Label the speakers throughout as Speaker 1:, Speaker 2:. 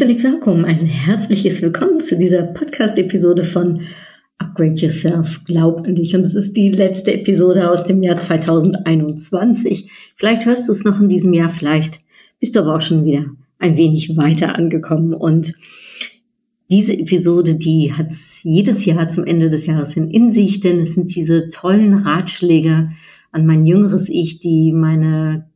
Speaker 1: Ein herzliches Willkommen, ein herzliches Willkommen zu dieser Podcast-Episode von Upgrade Yourself, Glaub an dich. Und es ist die letzte Episode aus dem Jahr 2021. Vielleicht hörst du es noch in diesem Jahr, vielleicht bist du aber auch schon wieder ein wenig weiter angekommen. Und diese Episode, die hat jedes Jahr zum Ende des Jahres hin in sich, denn es sind diese tollen Ratschläge an mein jüngeres Ich, die meine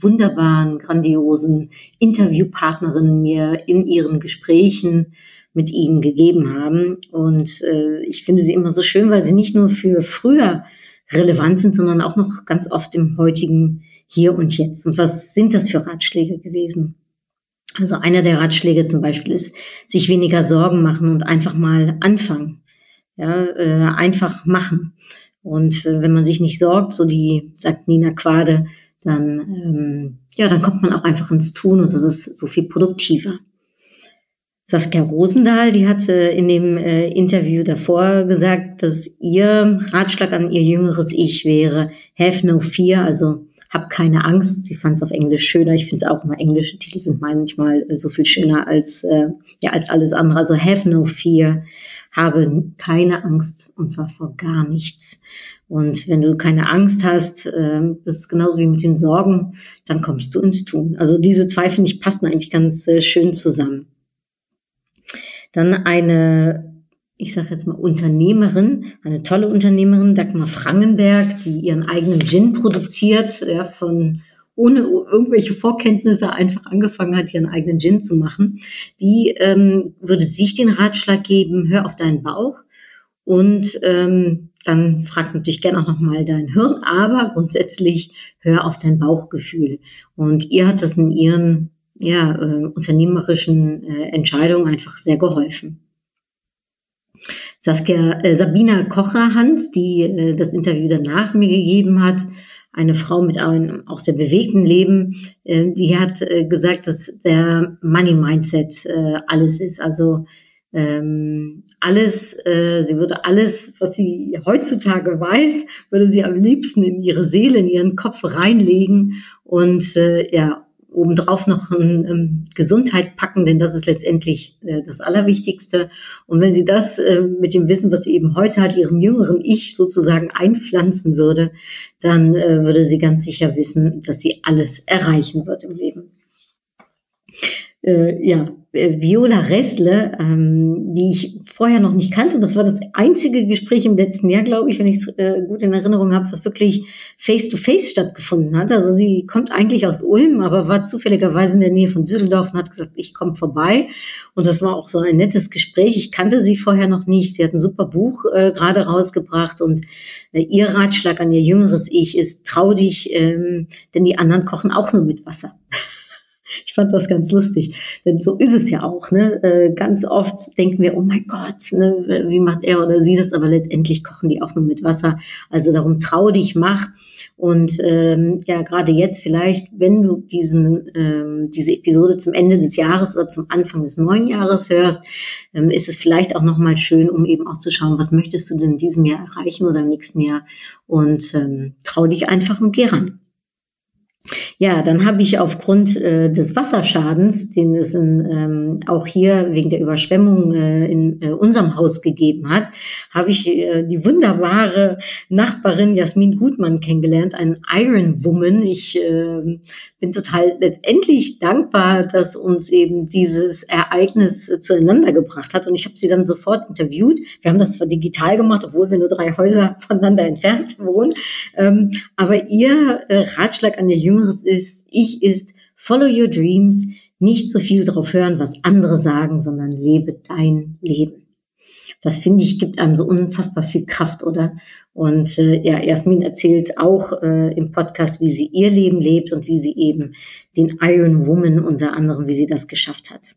Speaker 1: wunderbaren, grandiosen Interviewpartnerinnen mir in ihren Gesprächen mit ihnen gegeben haben. Und äh, ich finde sie immer so schön, weil sie nicht nur für früher relevant sind, sondern auch noch ganz oft im heutigen Hier und Jetzt. Und was sind das für Ratschläge gewesen? Also einer der Ratschläge zum Beispiel ist, sich weniger Sorgen machen und einfach mal anfangen. Ja, äh, einfach machen. Und äh, wenn man sich nicht sorgt, so die, sagt Nina Quade, dann, ähm, ja, dann kommt man auch einfach ins Tun und das ist so viel produktiver. Saskia Rosendahl, die hatte in dem äh, Interview davor gesagt, dass ihr Ratschlag an ihr jüngeres Ich wäre, have no fear, also hab keine Angst. Sie fand es auf Englisch schöner. Ich finde es auch immer, englische Titel sind manchmal äh, so viel schöner als, äh, ja, als alles andere. Also have no fear, habe keine Angst und zwar vor gar nichts. Und wenn du keine Angst hast, äh, das ist genauso wie mit den Sorgen, dann kommst du ins Tun. Also diese zwei, finde ich, passen eigentlich ganz äh, schön zusammen. Dann eine, ich sage jetzt mal Unternehmerin, eine tolle Unternehmerin, Dagmar Frangenberg, die ihren eigenen Gin produziert, ja, von ohne irgendwelche Vorkenntnisse einfach angefangen hat, ihren eigenen Gin zu machen. Die ähm, würde sich den Ratschlag geben, hör auf deinen Bauch und ähm, dann frag natürlich gerne auch nochmal dein Hirn, aber grundsätzlich hör auf dein Bauchgefühl. Und ihr hat das in ihren ja, äh, unternehmerischen äh, Entscheidungen einfach sehr geholfen. Saskia, äh, Sabina Kocherhand, die äh, das Interview danach mir gegeben hat, eine Frau mit einem auch sehr bewegten Leben, äh, die hat äh, gesagt, dass der Money Mindset äh, alles ist. Also ähm, alles, äh, sie würde alles, was sie heutzutage weiß, würde sie am liebsten in ihre Seele, in ihren Kopf reinlegen und äh, ja, obendrauf noch ein, ähm, Gesundheit packen, denn das ist letztendlich äh, das Allerwichtigste. Und wenn sie das äh, mit dem Wissen, was sie eben heute hat, ihrem jüngeren Ich sozusagen einpflanzen würde, dann äh, würde sie ganz sicher wissen, dass sie alles erreichen wird im Leben. Äh, ja, äh, Viola Ressle, ähm, die ich vorher noch nicht kannte. Das war das einzige Gespräch im letzten Jahr, glaube ich, wenn ich es äh, gut in Erinnerung habe, was wirklich face-to-face -face stattgefunden hat. Also sie kommt eigentlich aus Ulm, aber war zufälligerweise in der Nähe von Düsseldorf und hat gesagt, ich komme vorbei. Und das war auch so ein nettes Gespräch. Ich kannte sie vorher noch nicht. Sie hat ein super Buch äh, gerade rausgebracht und äh, ihr Ratschlag an ihr jüngeres Ich ist, trau dich, ähm, denn die anderen kochen auch nur mit Wasser. Ich fand das ganz lustig, denn so ist es ja auch. Ne? Äh, ganz oft denken wir, oh mein Gott, ne, wie macht er oder sie das? Aber letztendlich kochen die auch nur mit Wasser. Also darum trau dich, mach. Und ähm, ja, gerade jetzt vielleicht, wenn du diesen, ähm, diese Episode zum Ende des Jahres oder zum Anfang des neuen Jahres hörst, ähm, ist es vielleicht auch nochmal schön, um eben auch zu schauen, was möchtest du denn in diesem Jahr erreichen oder im nächsten Jahr? Und ähm, trau dich einfach und geh ran. Ja, dann habe ich aufgrund äh, des Wasserschadens, den es in, ähm, auch hier wegen der Überschwemmung äh, in äh, unserem Haus gegeben hat, habe ich äh, die wunderbare Nachbarin Jasmin Gutmann kennengelernt, ein Iron Woman. Ich äh, bin total letztendlich dankbar, dass uns eben dieses Ereignis äh, zueinander gebracht hat. Und ich habe sie dann sofort interviewt. Wir haben das zwar digital gemacht, obwohl wir nur drei Häuser voneinander entfernt wohnen. Ähm, aber ihr Ratschlag an ihr Jüngeres ist, ich ist, follow your dreams, nicht so viel drauf hören, was andere sagen, sondern lebe dein Leben. Das finde ich gibt einem so unfassbar viel Kraft, oder? Und äh, ja, Jasmin erzählt auch äh, im Podcast, wie sie ihr Leben lebt und wie sie eben den Iron Woman unter anderem, wie sie das geschafft hat.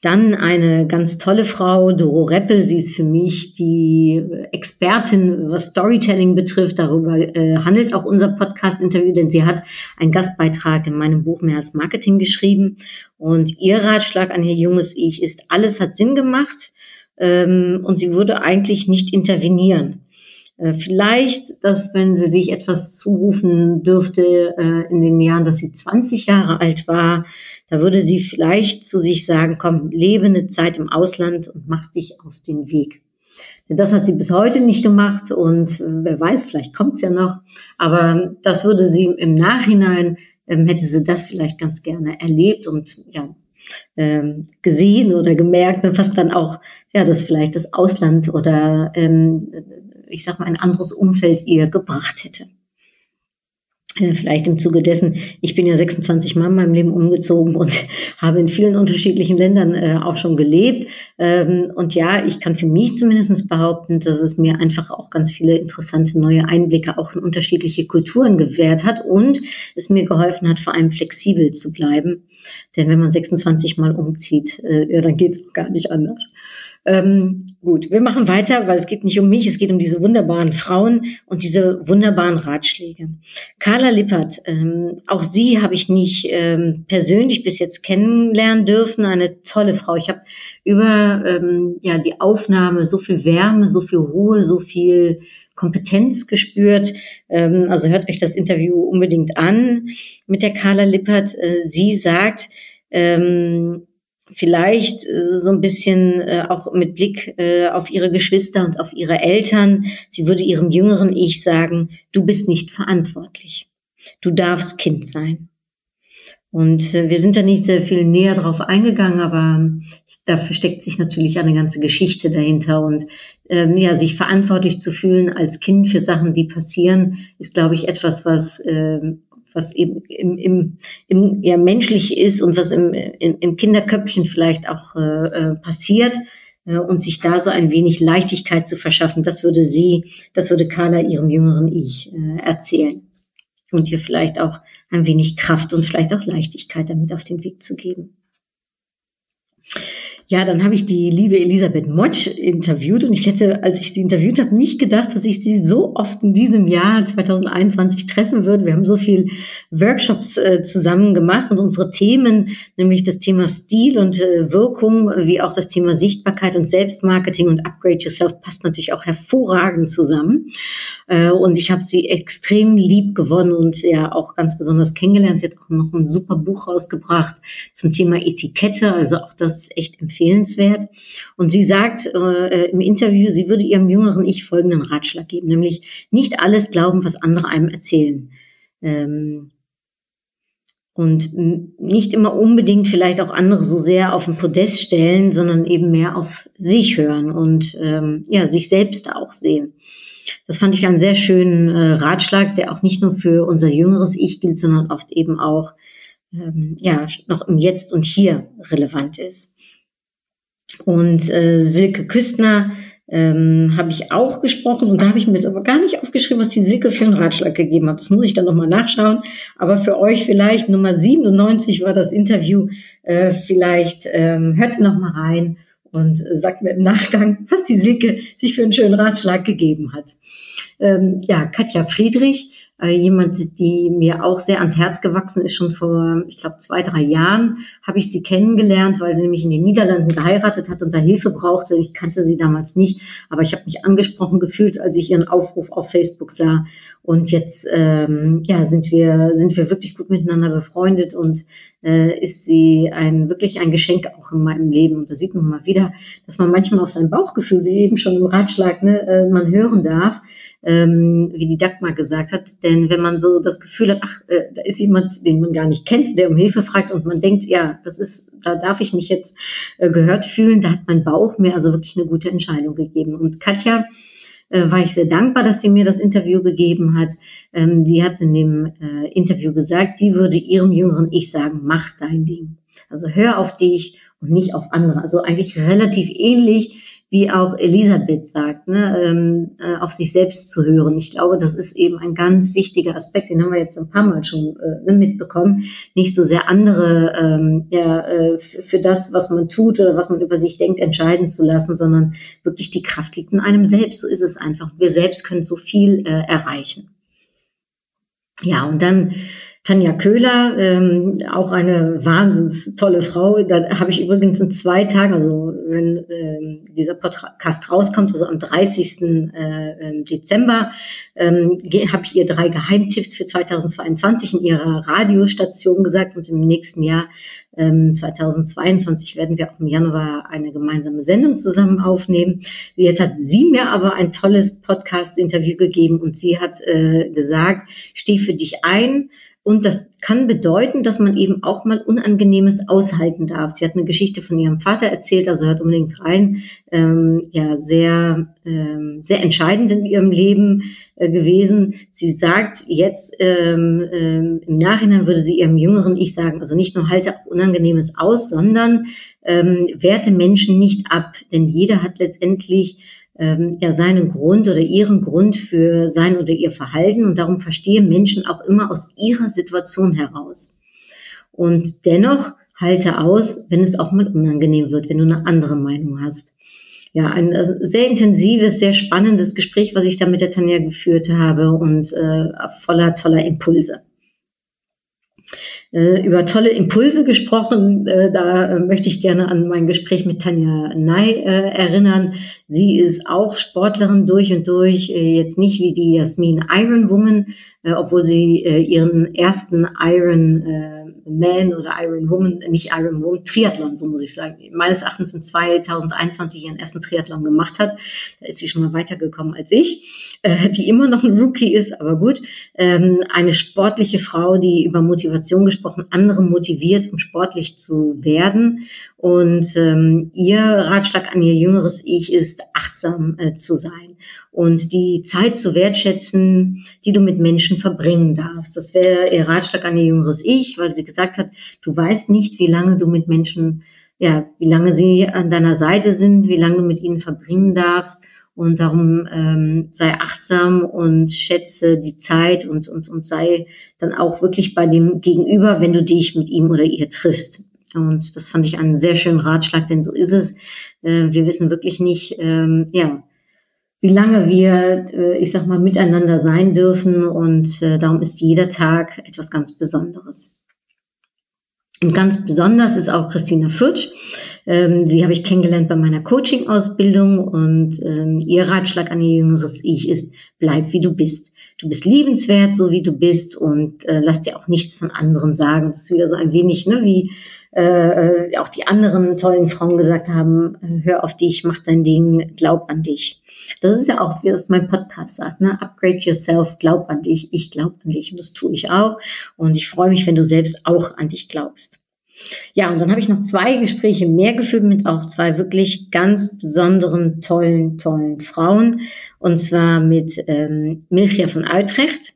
Speaker 1: Dann eine ganz tolle Frau, Doro Reppe. Sie ist für mich die Expertin, was Storytelling betrifft. Darüber äh, handelt auch unser Podcast-Interview, denn sie hat einen Gastbeitrag in meinem Buch Mehr als Marketing geschrieben. Und ihr Ratschlag an ihr junges Ich ist, alles hat Sinn gemacht ähm, und sie würde eigentlich nicht intervenieren. Äh, vielleicht, dass wenn sie sich etwas zurufen dürfte äh, in den Jahren, dass sie 20 Jahre alt war, da würde sie vielleicht zu sich sagen, komm, lebe eine Zeit im Ausland und mach dich auf den Weg. Das hat sie bis heute nicht gemacht und äh, wer weiß, vielleicht kommt es ja noch. Aber das würde sie im Nachhinein, ähm, hätte sie das vielleicht ganz gerne erlebt und ja, ähm, gesehen oder gemerkt, was dann auch, ja, das vielleicht das Ausland oder ähm, ich sag mal, ein anderes Umfeld ihr gebracht hätte. Äh, vielleicht im Zuge dessen, ich bin ja 26 Mal in meinem Leben umgezogen und habe in vielen unterschiedlichen Ländern äh, auch schon gelebt. Ähm, und ja, ich kann für mich zumindest behaupten, dass es mir einfach auch ganz viele interessante neue Einblicke auch in unterschiedliche Kulturen gewährt hat und es mir geholfen hat, vor allem flexibel zu bleiben. Denn wenn man 26 Mal umzieht, äh, ja, dann geht es gar nicht anders. Ähm, gut, wir machen weiter, weil es geht nicht um mich, es geht um diese wunderbaren Frauen und diese wunderbaren Ratschläge. Carla Lippert, ähm, auch sie habe ich nicht ähm, persönlich bis jetzt kennenlernen dürfen. Eine tolle Frau. Ich habe über ähm, ja die Aufnahme so viel Wärme, so viel Ruhe, so viel Kompetenz gespürt. Ähm, also hört euch das Interview unbedingt an mit der Carla Lippert. Äh, sie sagt, ähm, vielleicht äh, so ein bisschen äh, auch mit Blick äh, auf ihre Geschwister und auf ihre Eltern. Sie würde ihrem jüngeren Ich sagen, du bist nicht verantwortlich. Du darfst Kind sein. Und äh, wir sind da nicht sehr viel näher drauf eingegangen, aber da versteckt sich natürlich eine ganze Geschichte dahinter. Und ähm, ja, sich verantwortlich zu fühlen als Kind für Sachen, die passieren, ist, glaube ich, etwas, was ähm, was eben im, im, im ja, menschlich ist und was im, in, im Kinderköpfchen vielleicht auch äh, äh, passiert äh, und sich da so ein wenig Leichtigkeit zu verschaffen, das würde sie, das würde Carla ihrem jüngeren Ich äh, erzählen und ihr vielleicht auch ein wenig Kraft und vielleicht auch Leichtigkeit damit auf den Weg zu geben. Ja, dann habe ich die liebe Elisabeth Motsch interviewt und ich hätte, als ich sie interviewt habe, nicht gedacht, dass ich sie so oft in diesem Jahr 2021 treffen würde. Wir haben so viel Workshops äh, zusammen gemacht und unsere Themen, nämlich das Thema Stil und äh, Wirkung, wie auch das Thema Sichtbarkeit und Selbstmarketing und Upgrade Yourself passt natürlich auch hervorragend zusammen. Äh, und ich habe sie extrem lieb gewonnen und ja auch ganz besonders kennengelernt. Sie hat auch noch ein super Buch rausgebracht zum Thema Etikette, also auch das ist echt empfehlenswert. Und sie sagt äh, im Interview, sie würde ihrem jüngeren Ich folgenden Ratschlag geben, nämlich nicht alles glauben, was andere einem erzählen. Ähm, und nicht immer unbedingt vielleicht auch andere so sehr auf den Podest stellen, sondern eben mehr auf sich hören und ähm, ja sich selbst auch sehen. Das fand ich einen sehr schönen äh, Ratschlag, der auch nicht nur für unser jüngeres Ich gilt, sondern oft eben auch ähm, ja noch im Jetzt und Hier relevant ist. Und äh, Silke Küstner ähm, habe ich auch gesprochen und da habe ich mir jetzt aber gar nicht aufgeschrieben, was die Silke für einen Ratschlag gegeben hat. Das muss ich dann nochmal nachschauen. Aber für euch vielleicht Nummer 97 war das Interview. Äh, vielleicht ähm, hört nochmal rein und sagt mir im Nachgang, was die Silke sich für einen schönen Ratschlag gegeben hat. Ähm, ja, Katja Friedrich jemand, die mir auch sehr ans Herz gewachsen ist, schon vor, ich glaube, zwei, drei Jahren habe ich sie kennengelernt, weil sie nämlich in den Niederlanden geheiratet hat und da Hilfe brauchte. Ich kannte sie damals nicht, aber ich habe mich angesprochen gefühlt, als ich ihren Aufruf auf Facebook sah. Und jetzt ähm, ja, sind wir sind wir wirklich gut miteinander befreundet und äh, ist sie ein wirklich ein Geschenk auch in meinem Leben. Und da sieht man mal wieder, dass man manchmal auf sein Bauchgefühl, wie eben schon im Ratschlag, ne, äh, man hören darf, ähm, wie die Dagmar gesagt hat. Denn wenn man so das Gefühl hat, ach, äh, da ist jemand, den man gar nicht kennt, der um Hilfe fragt und man denkt, ja, das ist, da darf ich mich jetzt äh, gehört fühlen, da hat mein Bauch mir also wirklich eine gute Entscheidung gegeben. Und Katja äh, war ich sehr dankbar, dass sie mir das Interview gegeben hat. Ähm, sie hat in dem äh, Interview gesagt, sie würde ihrem jüngeren Ich sagen, mach dein Ding. Also hör auf dich und nicht auf andere. Also eigentlich relativ ähnlich wie auch Elisabeth sagt, ne, ähm, äh, auf sich selbst zu hören. Ich glaube, das ist eben ein ganz wichtiger Aspekt, den haben wir jetzt ein paar Mal schon äh, ne, mitbekommen. Nicht so sehr andere ähm, ja, äh, für das, was man tut oder was man über sich denkt, entscheiden zu lassen, sondern wirklich die Kraft liegt in einem selbst. So ist es einfach. Wir selbst können so viel äh, erreichen. Ja, und dann Tanja Köhler, ähm, auch eine wahnsinns tolle Frau. Da habe ich übrigens in zwei Tagen, also wenn ähm, dieser Podcast rauskommt, also am 30. Äh, ähm, Dezember, ähm, habe ich ihr drei Geheimtipps für 2022 in ihrer Radiostation gesagt und im nächsten Jahr ähm, 2022 werden wir auch im Januar eine gemeinsame Sendung zusammen aufnehmen. Jetzt hat sie mir aber ein tolles Podcast-Interview gegeben und sie hat äh, gesagt, steh für dich ein, und das kann bedeuten, dass man eben auch mal Unangenehmes aushalten darf. Sie hat eine Geschichte von ihrem Vater erzählt, also hört unbedingt rein, ähm, ja, sehr, ähm, sehr entscheidend in ihrem Leben äh, gewesen. Sie sagt jetzt, ähm, ähm, im Nachhinein würde sie ihrem jüngeren Ich sagen, also nicht nur halte Unangenehmes aus, sondern ähm, werte Menschen nicht ab, denn jeder hat letztendlich ähm, ja seinen Grund oder ihren Grund für sein oder ihr Verhalten und darum verstehe Menschen auch immer aus ihrer Situation heraus. Und dennoch halte aus, wenn es auch mal unangenehm wird, wenn du eine andere Meinung hast. Ja, ein äh, sehr intensives, sehr spannendes Gespräch, was ich da mit der Tanja geführt habe und äh, voller toller Impulse über tolle Impulse gesprochen. Äh, da äh, möchte ich gerne an mein Gespräch mit Tanja Ney äh, erinnern. Sie ist auch Sportlerin durch und durch, äh, jetzt nicht wie die Jasmin Iron Woman, äh, obwohl sie ihren ersten Iron man oder Iron Woman, nicht Iron Woman, Triathlon, so muss ich sagen. Meines Erachtens in 2021 ihren ersten Triathlon gemacht hat. Da ist sie schon mal weitergekommen als ich, äh, die immer noch ein Rookie ist, aber gut. Ähm, eine sportliche Frau, die über Motivation gesprochen, andere motiviert, um sportlich zu werden. Und ähm, ihr Ratschlag an ihr jüngeres Ich ist, achtsam äh, zu sein und die Zeit zu wertschätzen, die du mit Menschen verbringen darfst. Das wäre ihr Ratschlag an ihr jüngeres Ich, weil sie gesagt hat, du weißt nicht, wie lange du mit Menschen, ja, wie lange sie an deiner Seite sind, wie lange du mit ihnen verbringen darfst. Und darum ähm, sei achtsam und schätze die Zeit und, und, und sei dann auch wirklich bei dem Gegenüber, wenn du dich mit ihm oder ihr triffst. Und das fand ich einen sehr schönen Ratschlag, denn so ist es. Äh, wir wissen wirklich nicht, ähm, ja, wie lange wir, äh, ich sag mal, miteinander sein dürfen. Und äh, darum ist jeder Tag etwas ganz Besonderes. Und ganz besonders ist auch Christina Fürtsch. Ähm, sie habe ich kennengelernt bei meiner Coaching-Ausbildung und ähm, ihr Ratschlag an ihr jüngeres Ich ist, bleib wie du bist. Du bist liebenswert, so wie du bist und äh, lass dir auch nichts von anderen sagen. Das ist wieder so ein wenig ne, wie äh, äh, auch die anderen tollen Frauen gesagt haben, äh, hör auf dich, mach dein Ding, glaub an dich. Das ist ja auch, wie es mein Podcast sagt, ne? upgrade yourself, glaub an dich, ich glaub an dich und das tue ich auch und ich freue mich, wenn du selbst auch an dich glaubst. Ja, und dann habe ich noch zwei Gespräche mehr geführt mit auch zwei wirklich ganz besonderen, tollen, tollen Frauen. Und zwar mit ähm, Milchia von Utrecht,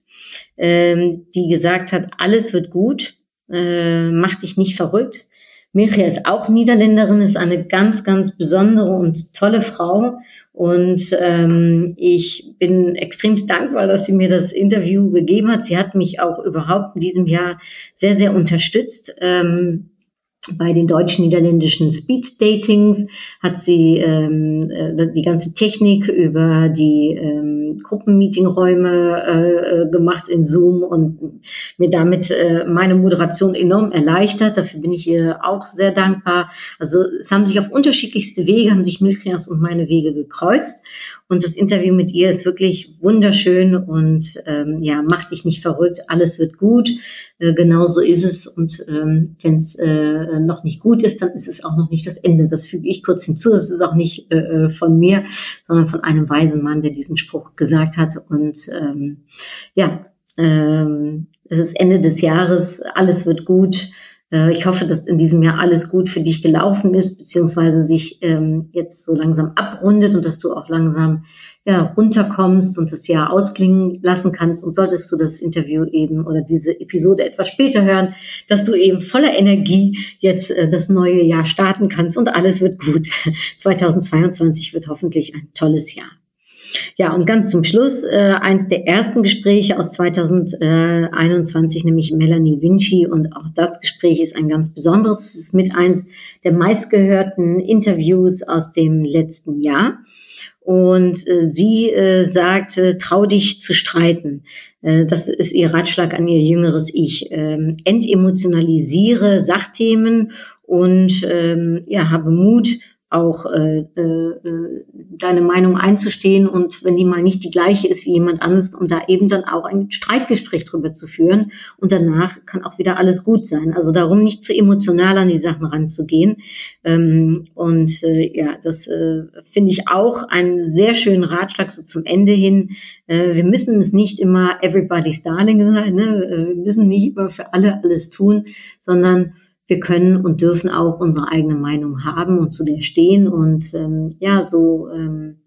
Speaker 1: ähm, die gesagt hat, alles wird gut, äh, mach dich nicht verrückt. Mirja ist auch Niederländerin, ist eine ganz, ganz besondere und tolle Frau. Und ähm, ich bin extrem dankbar, dass sie mir das Interview gegeben hat. Sie hat mich auch überhaupt in diesem Jahr sehr, sehr unterstützt. Ähm, bei den deutsch-niederländischen Speed-Datings hat sie ähm, äh, die ganze Technik über die ähm, Gruppenmeetingräume äh, äh, gemacht in Zoom und mir damit äh, meine Moderation enorm erleichtert. Dafür bin ich ihr auch sehr dankbar. Also es haben sich auf unterschiedlichste Wege, haben sich Milchias und meine Wege gekreuzt. Und das Interview mit ihr ist wirklich wunderschön und ähm, ja, mach dich nicht verrückt, alles wird gut. Äh, genau so ist es. Und ähm, wenn es äh, noch nicht gut ist, dann ist es auch noch nicht das Ende. Das füge ich kurz hinzu. Das ist auch nicht äh, äh von mir, sondern von einem weisen Mann, der diesen Spruch gesagt hat. Und ähm, ja, ähm, es ist Ende des Jahres, alles wird gut. Äh, ich hoffe, dass in diesem Jahr alles gut für dich gelaufen ist, beziehungsweise sich ähm, jetzt so langsam abrundet und dass du auch langsam ja, runterkommst und das Jahr ausklingen lassen kannst. Und solltest du das Interview eben oder diese Episode etwas später hören, dass du eben voller Energie jetzt äh, das neue Jahr starten kannst und alles wird gut. 2022 wird hoffentlich ein tolles Jahr. Ja, und ganz zum Schluss äh, eins der ersten Gespräche aus 2021, nämlich Melanie Vinci. Und auch das Gespräch ist ein ganz besonderes. Es ist mit eins der meistgehörten Interviews aus dem letzten Jahr. Und äh, sie äh, sagte, trau dich zu streiten. Äh, das ist ihr Ratschlag an ihr jüngeres Ich. Ähm, entemotionalisiere Sachthemen und ähm, ja, habe Mut, auch äh, äh, deine Meinung einzustehen und wenn die mal nicht die gleiche ist wie jemand anderes und da eben dann auch ein Streitgespräch drüber zu führen und danach kann auch wieder alles gut sein. Also darum nicht zu emotional an die Sachen ranzugehen. Ähm, und äh, ja, das äh, finde ich auch einen sehr schönen Ratschlag so zum Ende hin. Äh, wir müssen es nicht immer everybody's darling sein, ne? Äh, wir müssen nicht immer für alle alles tun, sondern wir können und dürfen auch unsere eigene Meinung haben und zu der stehen und ähm, ja, so ähm,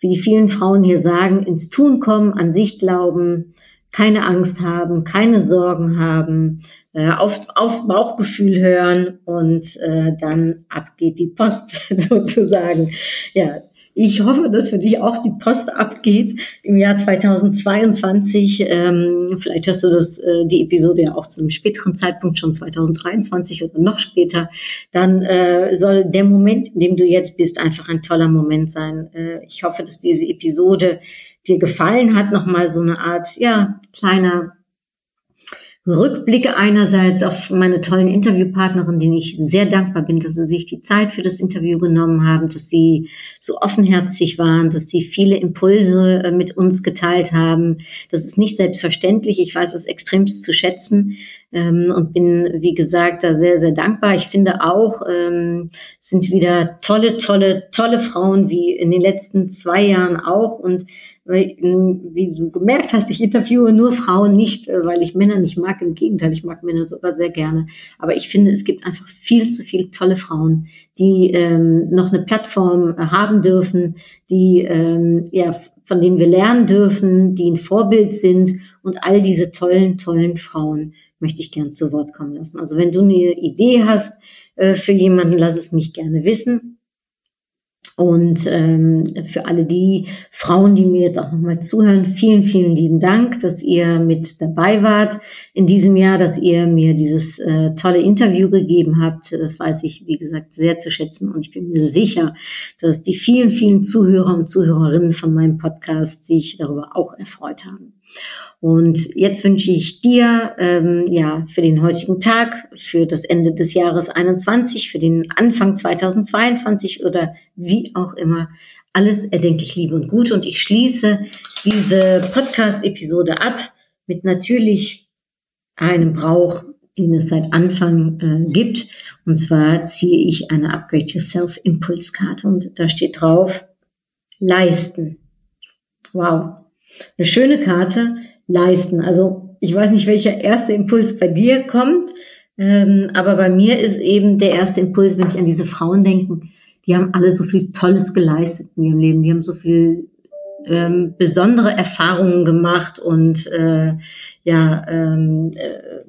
Speaker 1: wie die vielen Frauen hier sagen, ins Tun kommen, an sich glauben, keine Angst haben, keine Sorgen haben, äh, aufs, aufs Bauchgefühl hören und äh, dann ab geht die Post sozusagen. Ja, ich hoffe, dass für dich auch die Post abgeht im Jahr 2022. Ähm, vielleicht hörst du das, äh, die Episode ja auch zu einem späteren Zeitpunkt, schon 2023 oder noch später. Dann äh, soll der Moment, in dem du jetzt bist, einfach ein toller Moment sein. Äh, ich hoffe, dass diese Episode dir gefallen hat. Nochmal so eine Art, ja, kleiner Rückblicke einerseits auf meine tollen Interviewpartnerin, denen ich sehr dankbar bin, dass sie sich die Zeit für das Interview genommen haben, dass sie so offenherzig waren, dass sie viele Impulse äh, mit uns geteilt haben. Das ist nicht selbstverständlich. Ich weiß es extremst zu schätzen ähm, und bin, wie gesagt, da sehr, sehr dankbar. Ich finde auch, ähm, sind wieder tolle, tolle, tolle Frauen, wie in den letzten zwei Jahren auch. Und weil, wie du gemerkt hast, ich interviewe nur Frauen nicht, äh, weil ich Männer nicht mag. Im Gegenteil, ich mag Männer sogar sehr gerne. Aber ich finde, es gibt einfach viel zu viele tolle Frauen, die ähm, noch eine Plattform äh, haben dürfen, die ähm, ja von denen wir lernen dürfen, die ein Vorbild sind und all diese tollen, tollen Frauen möchte ich gern zu Wort kommen lassen. Also wenn du eine Idee hast äh, für jemanden, lass es mich gerne wissen. Und ähm, für alle die Frauen, die mir jetzt auch nochmal zuhören, vielen, vielen lieben Dank, dass ihr mit dabei wart in diesem Jahr, dass ihr mir dieses äh, tolle Interview gegeben habt. Das weiß ich, wie gesagt, sehr zu schätzen. Und ich bin mir sicher, dass die vielen, vielen Zuhörer und Zuhörerinnen von meinem Podcast sich darüber auch erfreut haben. Und jetzt wünsche ich dir ähm, ja für den heutigen Tag, für das Ende des Jahres 21, für den Anfang 2022 oder wie auch immer alles erdenklich Liebe und Gute. Und ich schließe diese Podcast-Episode ab mit natürlich einem Brauch, den es seit Anfang äh, gibt. Und zwar ziehe ich eine Upgrade Yourself Impulskarte und da steht drauf, leisten. Wow. Eine schöne Karte, leisten. Also ich weiß nicht, welcher erste Impuls bei dir kommt, ähm, aber bei mir ist eben der erste Impuls, wenn ich an diese Frauen denke, die haben alle so viel Tolles geleistet in ihrem Leben, die haben so viel ähm, besondere Erfahrungen gemacht und äh, ja, ähm, äh,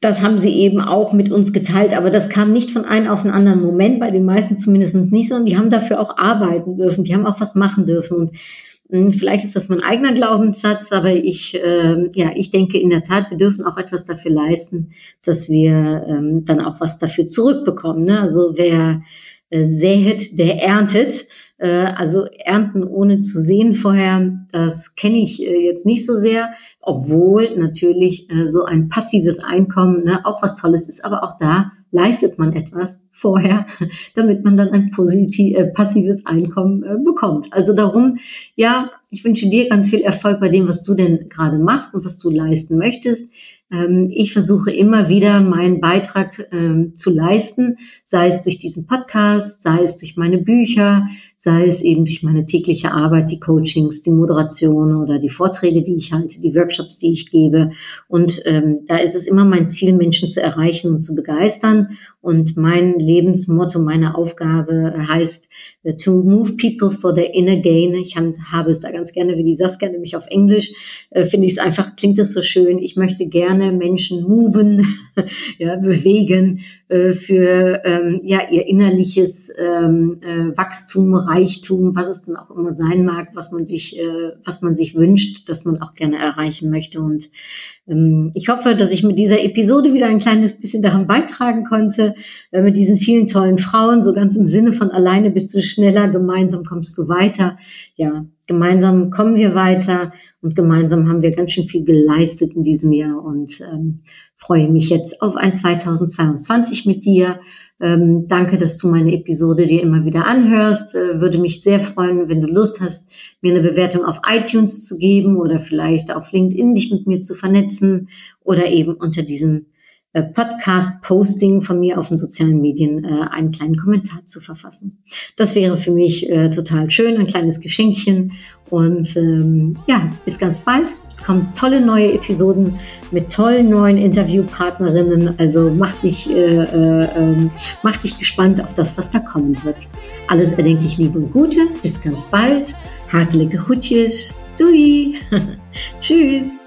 Speaker 1: das haben sie eben auch mit uns geteilt, aber das kam nicht von einem auf einen anderen Moment, bei den meisten zumindest nicht, sondern die haben dafür auch arbeiten dürfen, die haben auch was machen dürfen. Und vielleicht ist das mein eigener Glaubenssatz, aber ich, äh, ja, ich denke in der Tat, wir dürfen auch etwas dafür leisten, dass wir ähm, dann auch was dafür zurückbekommen. Ne? Also wer äh, säet, der erntet. Äh, also ernten ohne zu sehen vorher, das kenne ich äh, jetzt nicht so sehr, obwohl natürlich äh, so ein passives Einkommen ne, auch was Tolles ist, aber auch da leistet man etwas vorher, damit man dann ein positiv, äh, passives Einkommen äh, bekommt. Also darum, ja, ich wünsche dir ganz viel Erfolg bei dem, was du denn gerade machst und was du leisten möchtest. Ähm, ich versuche immer wieder meinen Beitrag ähm, zu leisten, sei es durch diesen Podcast, sei es durch meine Bücher, sei es eben durch meine tägliche Arbeit, die Coachings, die Moderation oder die Vorträge, die ich halte, die Workshops, die ich gebe. Und ähm, da ist es immer mein Ziel, Menschen zu erreichen und zu begeistern. Und mein Lebensmotto, meine Aufgabe heißt äh, to move people for their inner gain. Ich habe es da ganz gerne, wie die Saskia, nämlich auf Englisch, äh, finde ich es einfach, klingt es so schön. Ich möchte gerne Menschen moven, ja, bewegen äh, für ähm, ja, ihr innerliches ähm, äh, Wachstum, Reichtum, was es dann auch immer sein mag, was man sich, äh, was man sich wünscht, dass man auch gerne erreichen möchte. Und ähm, ich hoffe, dass ich mit dieser Episode wieder ein kleines bisschen daran beitragen konnte, äh, mit diesen vielen tollen Frauen, so ganz im Sinne von alleine bist du schneller, gemeinsam kommst du weiter. Ja, gemeinsam kommen wir weiter und gemeinsam haben wir ganz schön viel geleistet in diesem Jahr und ähm, freue mich jetzt auf ein 2022 mit dir. Ähm, danke, dass du meine Episode dir immer wieder anhörst. Äh, würde mich sehr freuen, wenn du Lust hast, mir eine Bewertung auf iTunes zu geben oder vielleicht auf LinkedIn dich mit mir zu vernetzen oder eben unter diesem äh, Podcast-Posting von mir auf den sozialen Medien äh, einen kleinen Kommentar zu verfassen. Das wäre für mich äh, total schön, ein kleines Geschenkchen. Und ähm, ja, bis ganz bald. Es kommen tolle neue Episoden mit tollen neuen Interviewpartnerinnen. Also mach dich, äh, äh, ähm, mach dich gespannt auf das, was da kommen wird. Alles erdenklich Liebe und Gute. Bis ganz bald. Hartliche Groetjes. Doei. Tschüss.